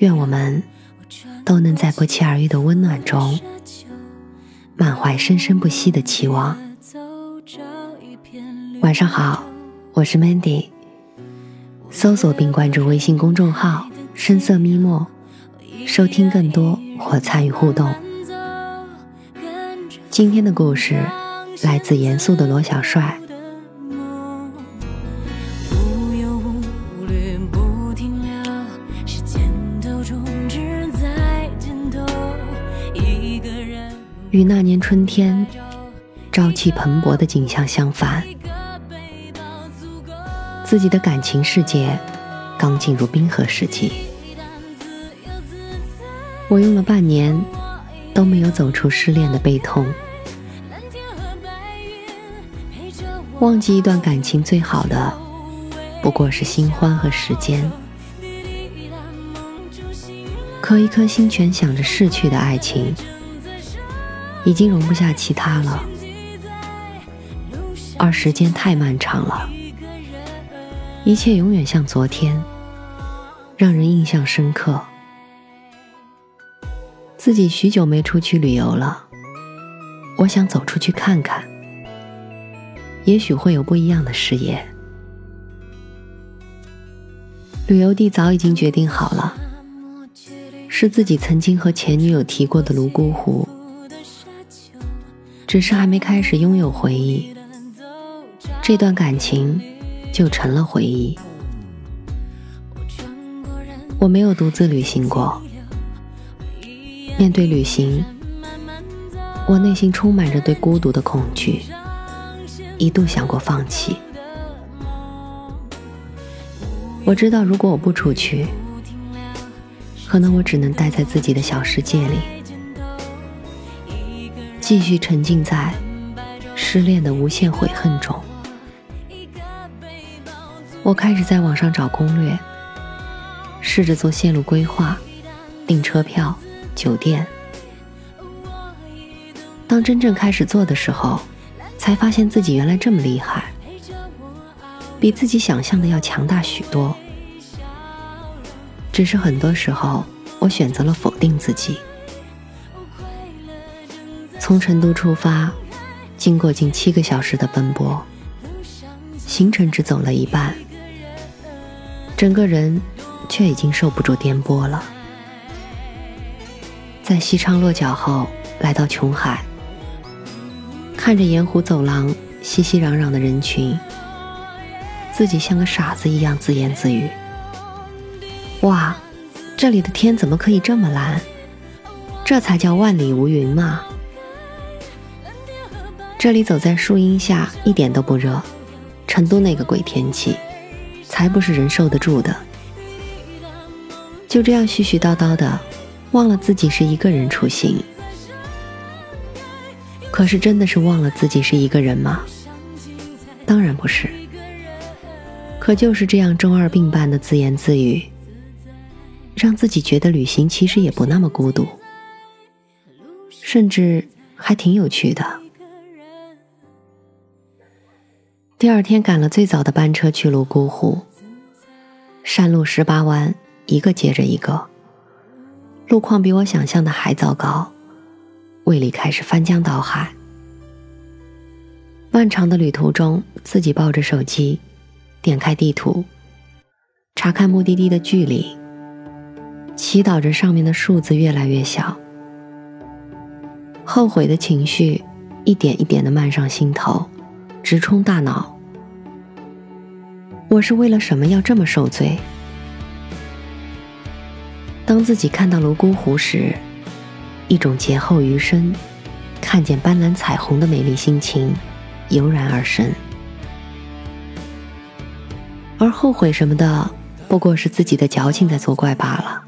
愿我们都能在不期而遇的温暖中，满怀生生不息的期望。晚上好，我是 Mandy。搜索并关注微信公众号“深色咪墨”，收听更多或参与互动。今天的故事来自严肃的罗小帅。与那年春天朝气蓬勃的景象相反，自己的感情世界刚进入冰河时期。我用了半年都没有走出失恋的悲痛。忘记一段感情最好的不过是新欢和时间，可一颗心全想着逝去的爱情。已经容不下其他了，而时间太漫长了，一切永远像昨天，让人印象深刻。自己许久没出去旅游了，我想走出去看看，也许会有不一样的视野。旅游地早已经决定好了，是自己曾经和前女友提过的泸沽湖。只是还没开始拥有回忆，这段感情就成了回忆。我没有独自旅行过，面对旅行，我内心充满着对孤独的恐惧，一度想过放弃。我知道，如果我不出去，可能我只能待在自己的小世界里。继续沉浸在失恋的无限悔恨中，我开始在网上找攻略，试着做线路规划、订车票、酒店。当真正开始做的时候，才发现自己原来这么厉害，比自己想象的要强大许多。只是很多时候，我选择了否定自己。从成都出发，经过近七个小时的奔波，行程只走了一半，整个人却已经受不住颠簸了。在西昌落脚后，来到琼海，看着盐湖走廊熙熙攘攘的人群，自己像个傻子一样自言自语：“哇，这里的天怎么可以这么蓝？这才叫万里无云嘛！”这里走在树荫下一点都不热，成都那个鬼天气，才不是人受得住的。就这样絮絮叨叨的，忘了自己是一个人出行。可是真的是忘了自己是一个人吗？当然不是。可就是这样中二病般的自言自语，让自己觉得旅行其实也不那么孤独，甚至还挺有趣的。第二天赶了最早的班车去泸沽湖，山路十八弯，一个接着一个，路况比我想象的还糟糕，胃里开始翻江倒海。漫长的旅途中，自己抱着手机，点开地图，查看目的地的距离，祈祷着上面的数字越来越小，后悔的情绪一点一点的漫上心头。直冲大脑，我是为了什么要这么受罪？当自己看到泸沽湖时，一种劫后余生、看见斑斓彩虹的美丽心情油然而生。而后悔什么的，不过是自己的矫情在作怪罢了。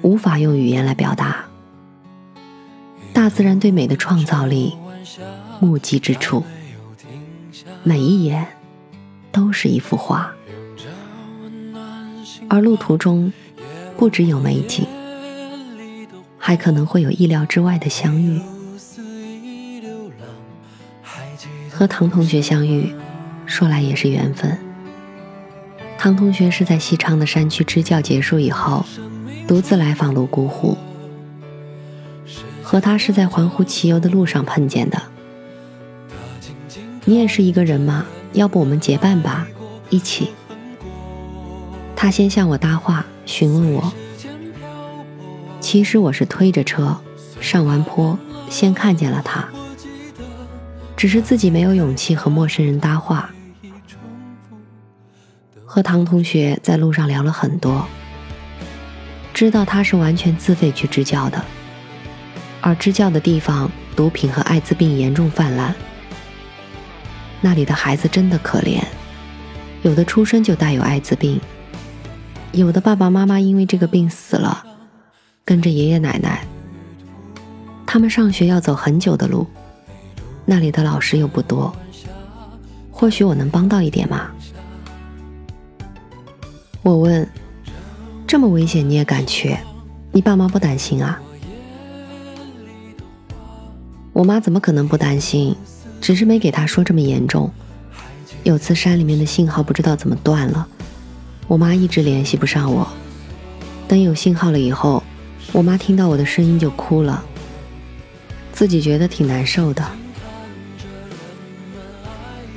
无法用语言来表达。大自然对美的创造力，目击之处，每一眼都是一幅画。而路途中，不只有美景，还可能会有意料之外的相遇。和唐同学相遇，说来也是缘分。唐同学是在西昌的山区支教结束以后，独自来访泸沽湖。和他是在环湖骑游的路上碰见的。你也是一个人吗？要不我们结伴吧，一起。他先向我搭话，询问我。其实我是推着车上完坡，先看见了他。只是自己没有勇气和陌生人搭话。和唐同学在路上聊了很多，知道他是完全自费去支教的，而支教的地方毒品和艾滋病严重泛滥，那里的孩子真的可怜，有的出生就带有艾滋病，有的爸爸妈妈因为这个病死了，跟着爷爷奶奶，他们上学要走很久的路。那里的老师又不多，或许我能帮到一点吗？我问：“这么危险你也敢去？你爸妈不担心啊？”我妈怎么可能不担心？只是没给她说这么严重。有次山里面的信号不知道怎么断了，我妈一直联系不上我。等有信号了以后，我妈听到我的声音就哭了，自己觉得挺难受的。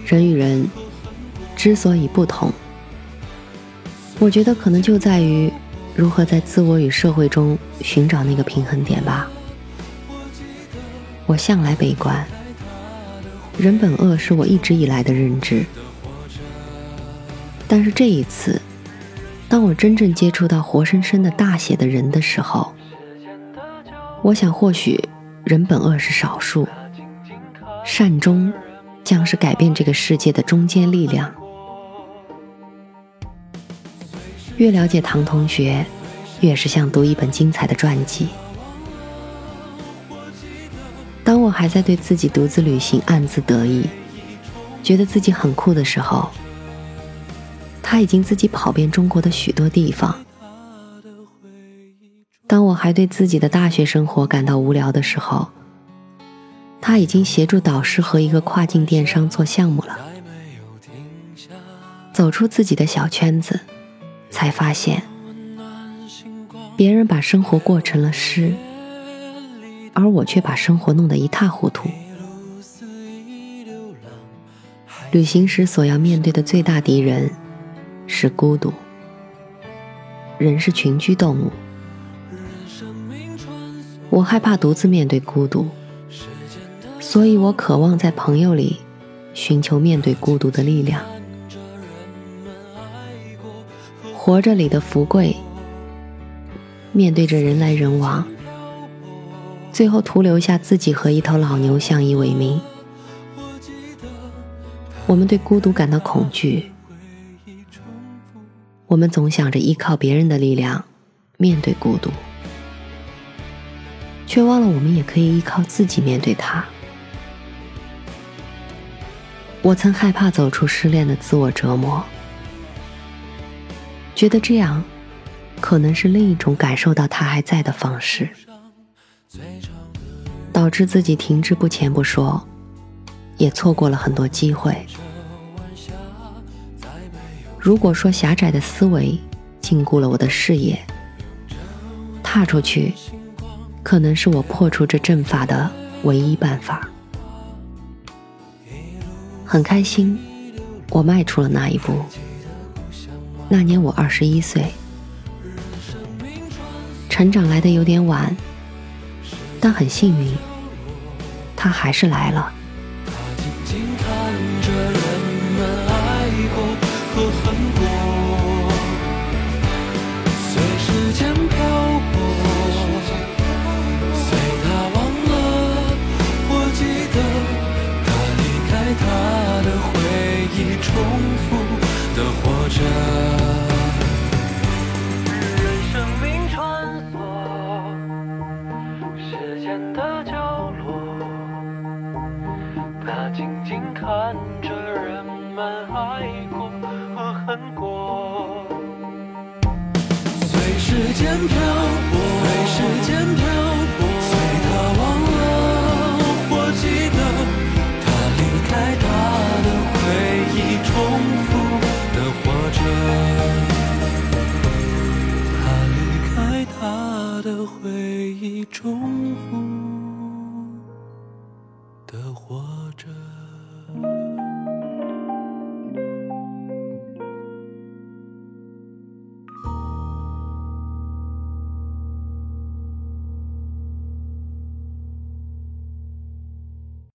人与人之所以不同，我觉得可能就在于如何在自我与社会中寻找那个平衡点吧。我向来悲观，人本恶是我一直以来的认知。但是这一次，当我真正接触到活生生的大写的人的时候，我想或许人本恶是少数，善终。将是改变这个世界的中坚力量。越了解唐同学，越是像读一本精彩的传记。还在对自己独自旅行暗自得意，觉得自己很酷的时候，他已经自己跑遍中国的许多地方。当我还对自己的大学生活感到无聊的时候，他已经协助导师和一个跨境电商做项目了，走出自己的小圈子，才发现，别人把生活过成了诗，而我却把生活弄得一塌糊涂。旅行时所要面对的最大敌人是孤独。人是群居动物，我害怕独自面对孤独。所以我渴望在朋友里寻求面对孤独的力量。活着里的福贵，面对着人来人往，最后徒留下自己和一头老牛相依为命。我们对孤独感到恐惧，我们总想着依靠别人的力量面对孤独，却忘了我们也可以依靠自己面对它。我曾害怕走出失恋的自我折磨，觉得这样可能是另一种感受到他还在的方式，导致自己停滞不前不说，也错过了很多机会。如果说狭窄的思维禁锢了我的视野，踏出去可能是我破除这阵法的唯一办法。很开心，我迈出了那一步。那年我二十一岁，成长来的有点晚，但很幸运，他还是来了。人们爱过和恨过。间漂泊，随时间漂泊，随他忘了或记得，他离开他的回忆，重复的活着。他离开他的回忆，重复的活着。